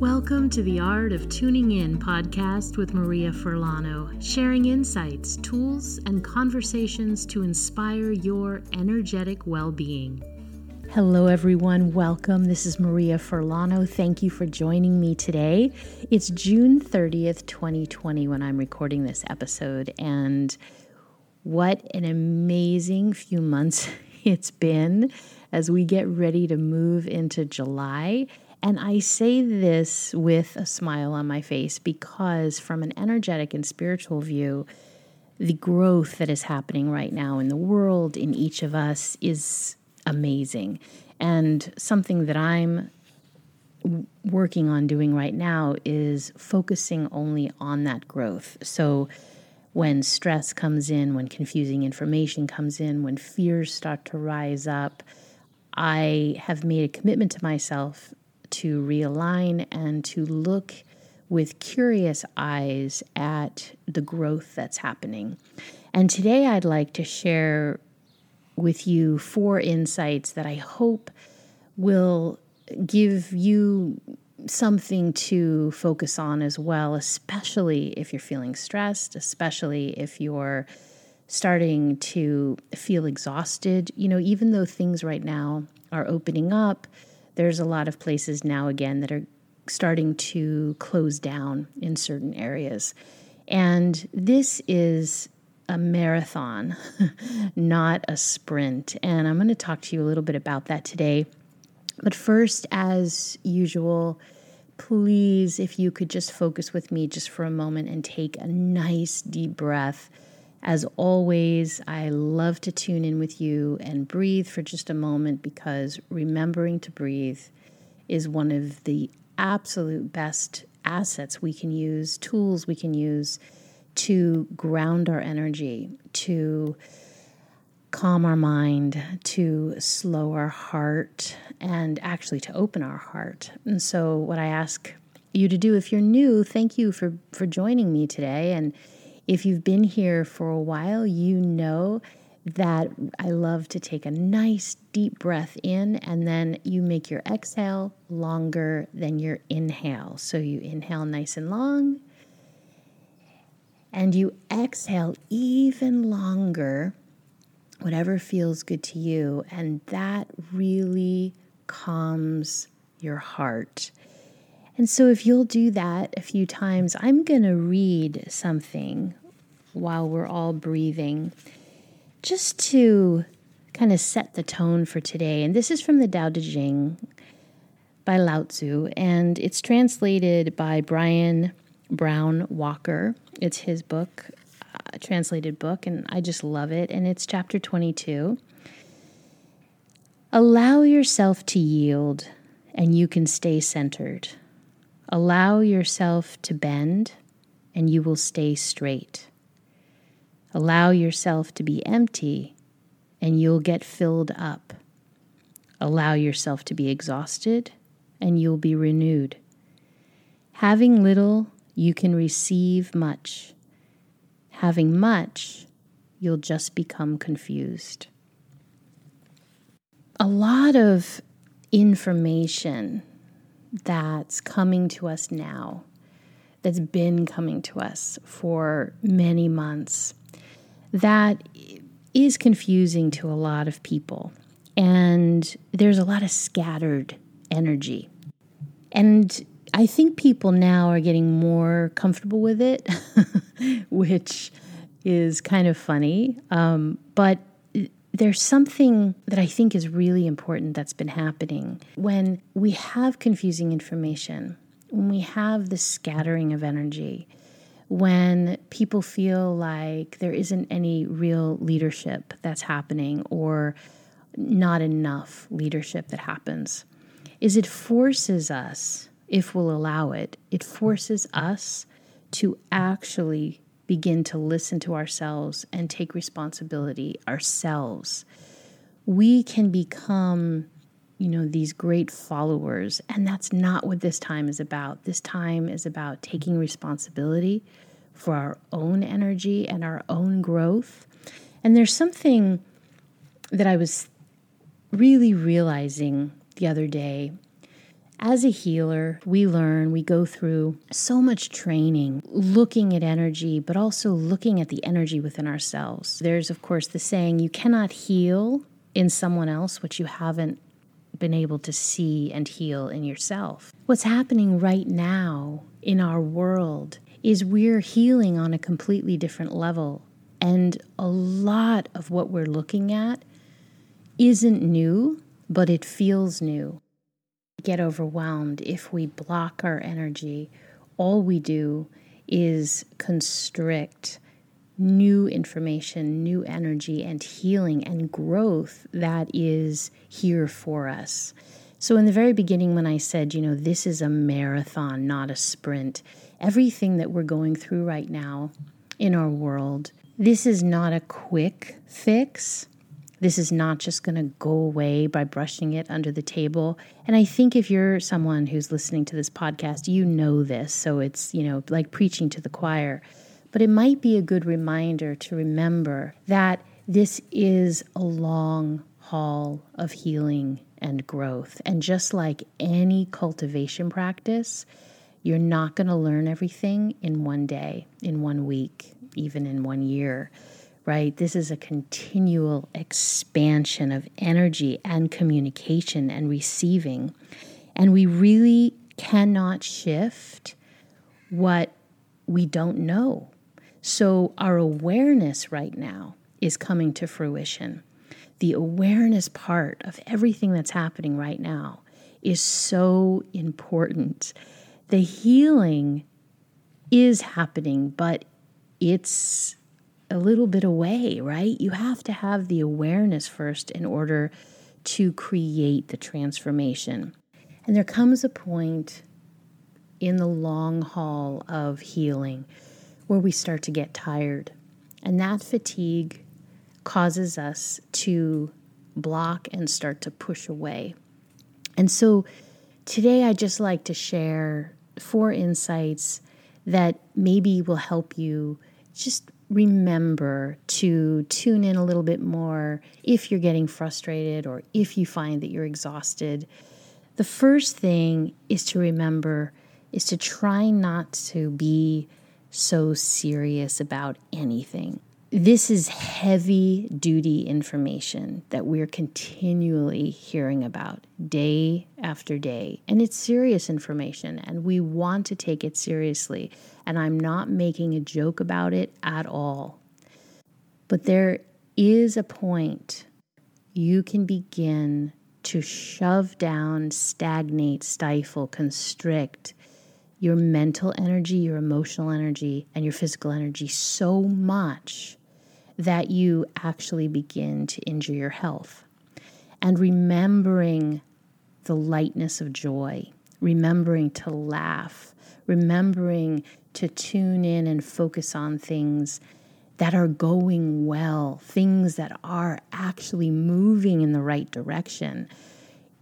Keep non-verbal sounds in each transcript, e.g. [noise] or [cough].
Welcome to the Art of Tuning In podcast with Maria Furlano, sharing insights, tools, and conversations to inspire your energetic well being. Hello, everyone. Welcome. This is Maria Furlano. Thank you for joining me today. It's June 30th, 2020, when I'm recording this episode. And what an amazing few months [laughs] it's been as we get ready to move into July. And I say this with a smile on my face because, from an energetic and spiritual view, the growth that is happening right now in the world, in each of us, is amazing. And something that I'm working on doing right now is focusing only on that growth. So, when stress comes in, when confusing information comes in, when fears start to rise up, I have made a commitment to myself to realign and to look with curious eyes at the growth that's happening. And today I'd like to share with you four insights that I hope will give you something to focus on as well, especially if you're feeling stressed, especially if you're starting to feel exhausted. You know, even though things right now are opening up, there's a lot of places now again that are starting to close down in certain areas. And this is a marathon, [laughs] not a sprint. And I'm going to talk to you a little bit about that today. But first, as usual, please, if you could just focus with me just for a moment and take a nice deep breath. As always, I love to tune in with you and breathe for just a moment because remembering to breathe is one of the absolute best assets we can use, tools we can use to ground our energy, to calm our mind, to slow our heart, and actually to open our heart. And so, what I ask you to do, if you're new, thank you for, for joining me today. And if you've been here for a while, you know that I love to take a nice deep breath in and then you make your exhale longer than your inhale. So you inhale nice and long and you exhale even longer, whatever feels good to you. And that really calms your heart. And so, if you'll do that a few times, I'm going to read something while we're all breathing just to kind of set the tone for today. And this is from the Tao Te Ching by Lao Tzu, and it's translated by Brian Browne Walker. It's his book, uh, translated book, and I just love it. And it's chapter 22. Allow yourself to yield, and you can stay centered. Allow yourself to bend, and you will stay straight. Allow yourself to be empty, and you'll get filled up. Allow yourself to be exhausted, and you'll be renewed. Having little you can receive much. Having much, you'll just become confused. A lot of information that's coming to us now, that's been coming to us for many months, that is confusing to a lot of people. And there's a lot of scattered energy. And I think people now are getting more comfortable with it, [laughs] which is kind of funny. Um, but there's something that I think is really important that's been happening. When we have confusing information, when we have the scattering of energy, when people feel like there isn't any real leadership that's happening or not enough leadership that happens, is it forces us if we'll allow it, it forces us to actually begin to listen to ourselves and take responsibility ourselves. We can become, you know, these great followers, and that's not what this time is about. This time is about taking responsibility for our own energy and our own growth. And there's something that I was really realizing the other day as a healer, we learn, we go through so much training looking at energy, but also looking at the energy within ourselves. There's, of course, the saying you cannot heal in someone else what you haven't been able to see and heal in yourself. What's happening right now in our world is we're healing on a completely different level. And a lot of what we're looking at isn't new, but it feels new get overwhelmed, if we block our energy, all we do is constrict new information, new energy, and healing and growth that is here for us. So, in the very beginning, when I said, you know, this is a marathon, not a sprint, everything that we're going through right now in our world, this is not a quick fix. This is not just going to go away by brushing it under the table. And I think if you're someone who's listening to this podcast, you know this. So it's, you know, like preaching to the choir. But it might be a good reminder to remember that this is a long haul of healing and growth. And just like any cultivation practice, you're not going to learn everything in one day, in one week, even in one year right? This is a continual expansion of energy and communication and receiving. And we really cannot shift what we don't know. So, our awareness right now is coming to fruition. The awareness part of everything that's happening right now is so important. The healing is happening, but it's a little bit away, right? You have to have the awareness first in order to create the transformation. And there comes a point in the long haul of healing where we start to get tired. And that fatigue causes us to block and start to push away. And so today I just like to share four insights that maybe will help you just remember to tune in a little bit more if you're getting frustrated or if you find that you're exhausted. The first thing is to remember is to try not to be so serious about anything. This is heavy duty information that we're continually hearing about day after day. And it's serious information, and we want to take it seriously. And I'm not making a joke about it at all. But there is a point you can begin to shove down, stagnate, stifle, constrict your mental energy, your emotional energy, and your physical energy so much that you actually begin to injure your health. And remembering the lightness of joy, remembering to laugh, remembering to tune in and focus on things that are going well, things that are actually moving in the right direction,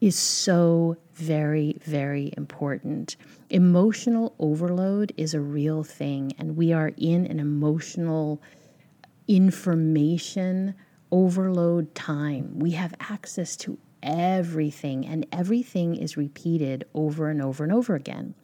is so very, very important. Emotional overload is a real thing, and we are in an emotional information overload time. We have access to everything, and everything is repeated over and over and over again.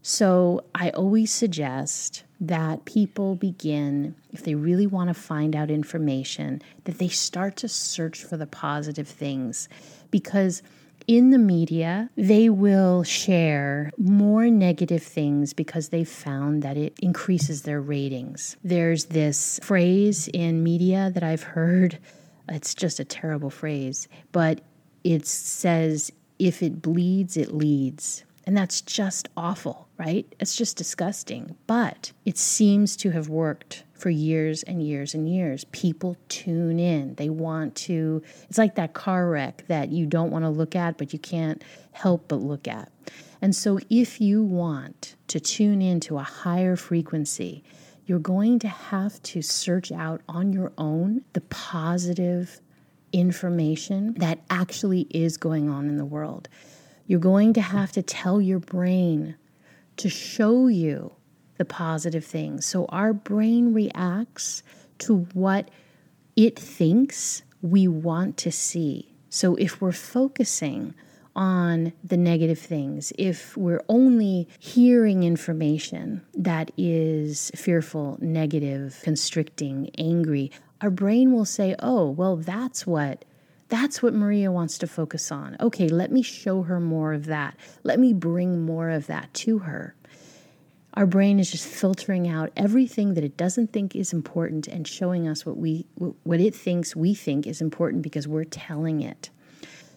So, I always suggest that people begin, if they really want to find out information, that they start to search for the positive things because in the media, they will share more negative things because they found that it increases their ratings. There's this phrase in media that I've heard, [laughs] it's just a terrible phrase, but it says, if it bleeds, it leads. And that's just awful, right? It's just disgusting. But it seems to have worked for years and years and years. People tune in. They want to, it's like that car wreck that you don't want to look at, but you can't help but look at. And so, if you want to tune into a higher frequency, you're going to have to search out on your own the positive information that actually is going on in the world. You're going to have to tell your brain to show you the positive things. So our brain reacts to what it thinks we want to see. So if we're focusing on the negative things, if we're only hearing information that is fearful, negative, constricting, angry, our brain will say, "Oh, well that's what that's what Maria wants to focus on. Okay, let me show her more of that. Let me bring more of that to her." Our brain is just filtering out everything that it doesn't think is important and showing us what we what it thinks we think is important because we're telling it.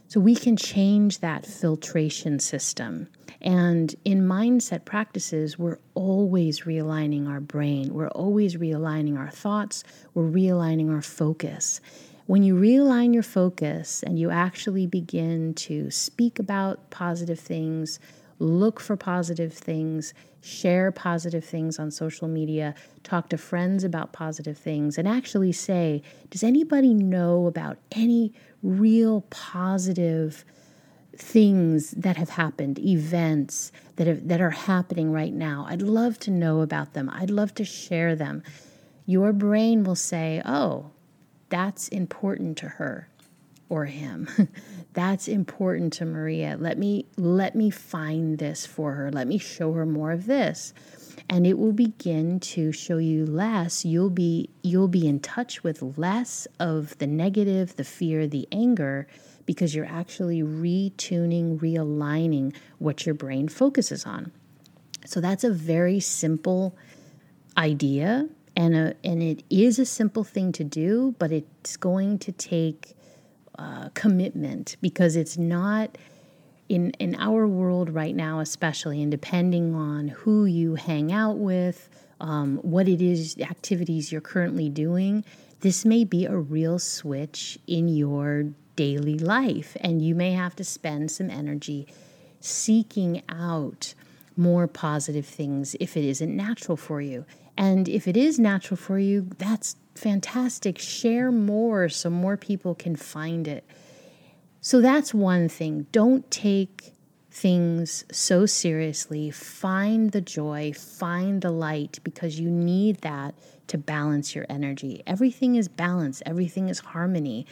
So we can change that filtration system. And in mindset practices, we're always realigning our brain. We're always realigning our thoughts. We're realigning our focus. When you realign your focus and you actually begin to speak about positive things, look for positive things, share positive things on social media, talk to friends about positive things, and actually say, Does anybody know about any real positive things that have happened, events that, have, that are happening right now? I'd love to know about them. I'd love to share them. Your brain will say, Oh, that's important to her or him. [laughs] That's important to Maria. Let me let me find this for her. Let me show her more of this. And it will begin to show you less. You'll be you'll be in touch with less of the negative, the fear, the anger because you're actually retuning, realigning what your brain focuses on. So that's a very simple idea and a, and it is a simple thing to do, but it's going to take uh, commitment because it's not in in our world right now, especially, and depending on who you hang out with, um, what it is, the activities you're currently doing, this may be a real switch in your daily life, and you may have to spend some energy seeking out more positive things if it isn't natural for you. And if it is natural for you, that's fantastic. Share more so more people can find it. So that's one thing. Don't take things so seriously. Find the joy, find the light, because you need that to balance your energy. Everything is balance, everything is harmony.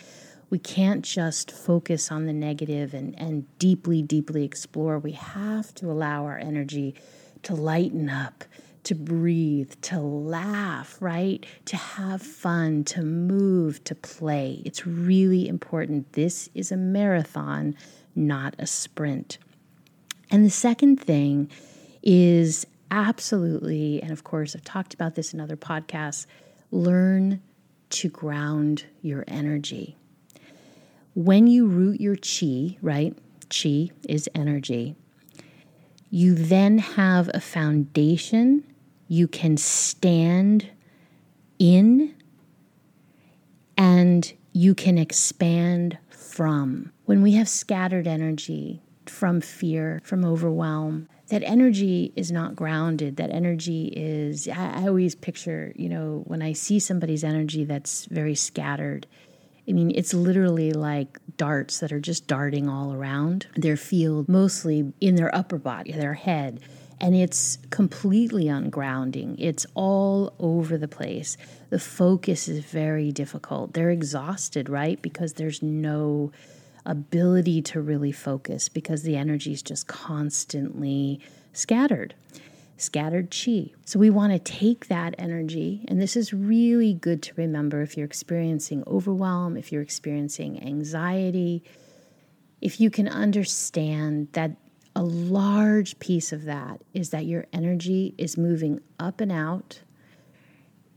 We can't just focus on the negative and, and deeply, deeply explore. We have to allow our energy to lighten up to breathe, to laugh, right? To have fun, to move, to play. It's really important. This is a marathon, not a sprint. And the second thing is absolutely, and of course, I've talked about this in other podcasts, learn to ground your energy. When you root your chi, right? Chi is energy. You then have a foundation you can stand in and you can expand from. When we have scattered energy from fear, from overwhelm, that energy is not grounded. That energy is, I, I always picture, you know, when I see somebody's energy that's very scattered, I mean, it's literally like darts that are just darting all around their field, mostly in their upper body, their head and it's completely ungrounding. It's all over the place. The focus is very difficult. They're exhausted, right? Because there's no ability to really focus because the energy is just constantly scattered. Scattered chi. So, we want to take that energy, and this is really good to remember if you're experiencing overwhelm, if you're experiencing anxiety, if you can understand that a large piece of that is that your energy is moving up and out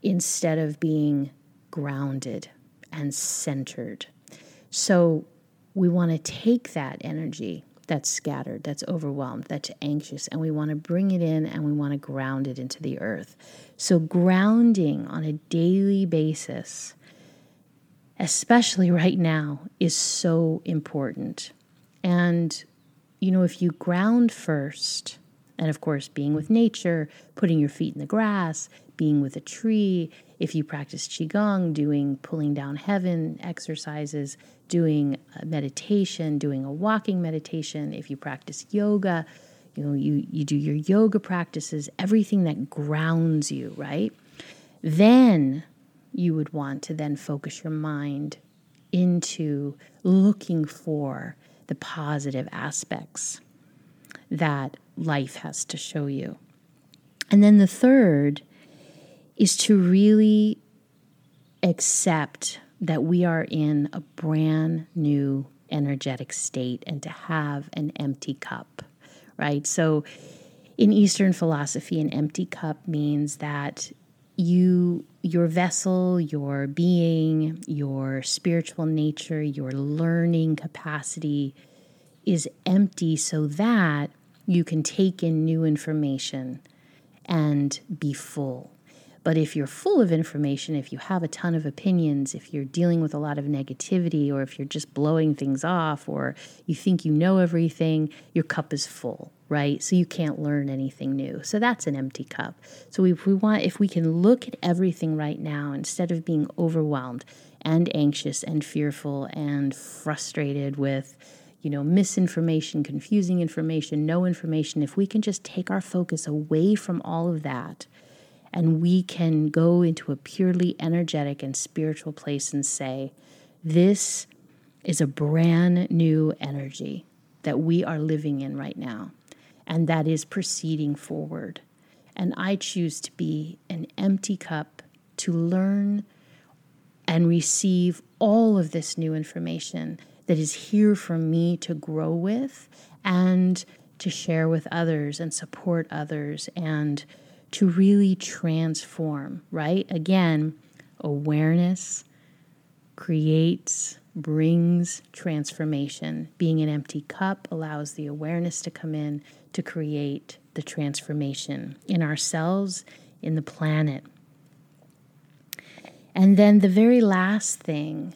instead of being grounded and centered. So we want to take that energy that's scattered, that's overwhelmed, that's anxious, and we want to bring it in and we want to ground it into the earth. So, grounding on a daily basis, especially right now, is so important. And you know, if you ground first, and of course, being with nature, putting your feet in the grass, being with a tree, if you practice Qigong, doing pulling down heaven exercises, doing meditation, doing a walking meditation, if you practice yoga, you know, you, you do your yoga practices, everything that grounds you, right? Then you would want to then focus your mind into looking for the positive aspects that life has to show you. And then the third is to really accept that we are in a brand new energetic state and to have an empty cup, right? So in Eastern philosophy, an empty cup means that you your vessel, your being, your spiritual nature, your learning capacity is empty so that you can take in new information and be full. But if you're full of information, if you have a ton of opinions, if you're dealing with a lot of negativity, or if you're just blowing things off, or you think you know everything, your cup is full, right? So you can't learn anything new. So that's an empty cup. So if we want, if we can look at everything right now instead of being overwhelmed and anxious and fearful and frustrated with, you know, misinformation, confusing information, no information, if we can just take our focus away from all of that and we can go into a purely energetic and spiritual place and say, This is a brand new energy that we are living in right now, and that is proceeding forward. And I choose to be an empty cup to learn and receive all of this new information that is here for me to grow with and to share with others and support others and to really transform, right? Again, awareness creates, brings transformation. Being an empty cup allows the awareness to come in to create the transformation in ourselves, in the planet. And then the very last thing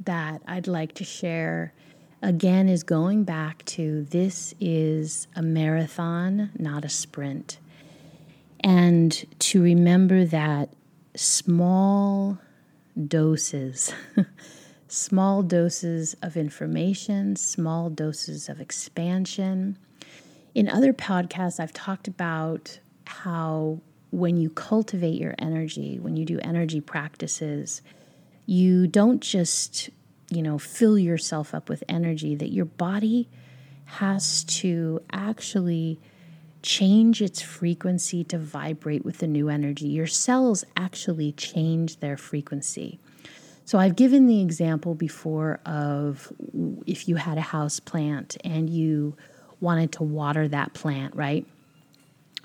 that I'd like to share again is going back to this is a marathon, not a sprint and to remember that small doses, [laughs] small doses of information, small doses of expansion. In other podcasts, I've talked about how when you cultivate your energy, when you do energy practices, you don't just, you know, fill yourself up with energy, that your body has to actually change its frequency to vibrate with the new energy. Your cells actually change their frequency. So I've given the example before of if you had a house plant and you wanted to water that plant, right?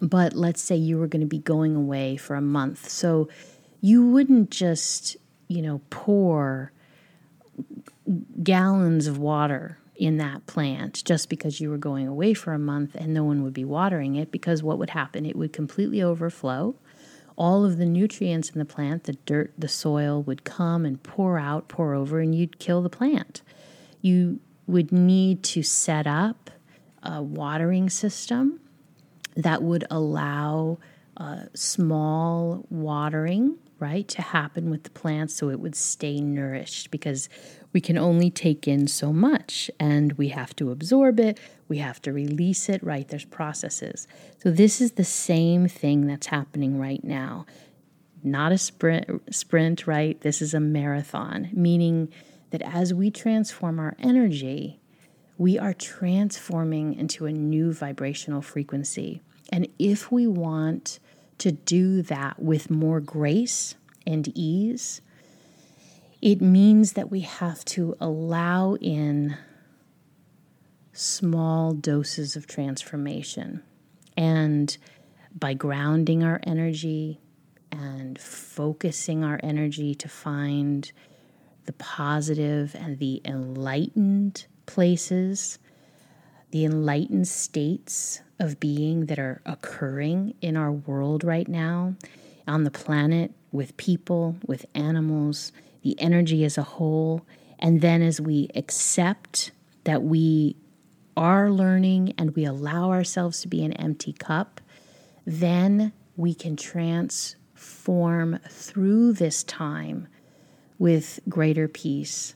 But let's say you were going to be going away for a month. So you wouldn't just, you know, pour gallons of water in that plant just because you were going away for a month and no one would be watering it because what would happen? It would completely overflow. All of the nutrients in the plant, the dirt, the soil would come and pour out, pour over, and you'd kill the plant. You would need to set up a watering system that would allow uh, small watering right, to happen with the plants so it would stay nourished because we can only take in so much and we have to absorb it, we have to release it, right? There's processes. So this is the same thing that's happening right now. Not a sprint sprint, right? This is a marathon, meaning that as we transform our energy, we are transforming into a new vibrational frequency. And if we want to do that with more grace and ease, it means that we have to allow in small doses of transformation. And by grounding our energy and focusing our energy to find the positive and the enlightened places, the enlightened states of being that are occurring in our world right now, on the planet, with people, with animals, the energy as a whole. And then as we accept that we are learning and we allow ourselves to be an empty cup, then we can transform through this time with greater peace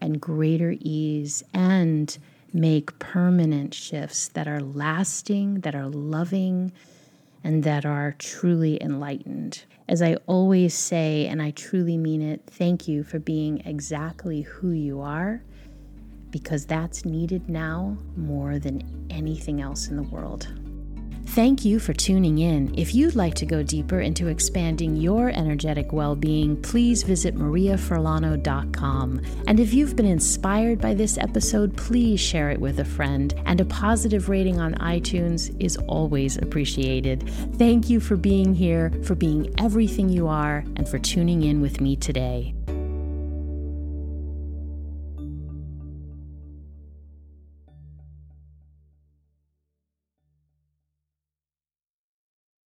and greater ease and make permanent shifts that are lasting, that are loving, and that are truly enlightened. As I always say, and I truly mean it, thank you for being exactly who you are. Because that's needed now more than anything else in the world. Thank you for tuning in. If you'd like to go deeper into expanding your energetic well being, please visit mariafurlano.com. And if you've been inspired by this episode, please share it with a friend. And a positive rating on iTunes is always appreciated. Thank you for being here, for being everything you are, and for tuning in with me today.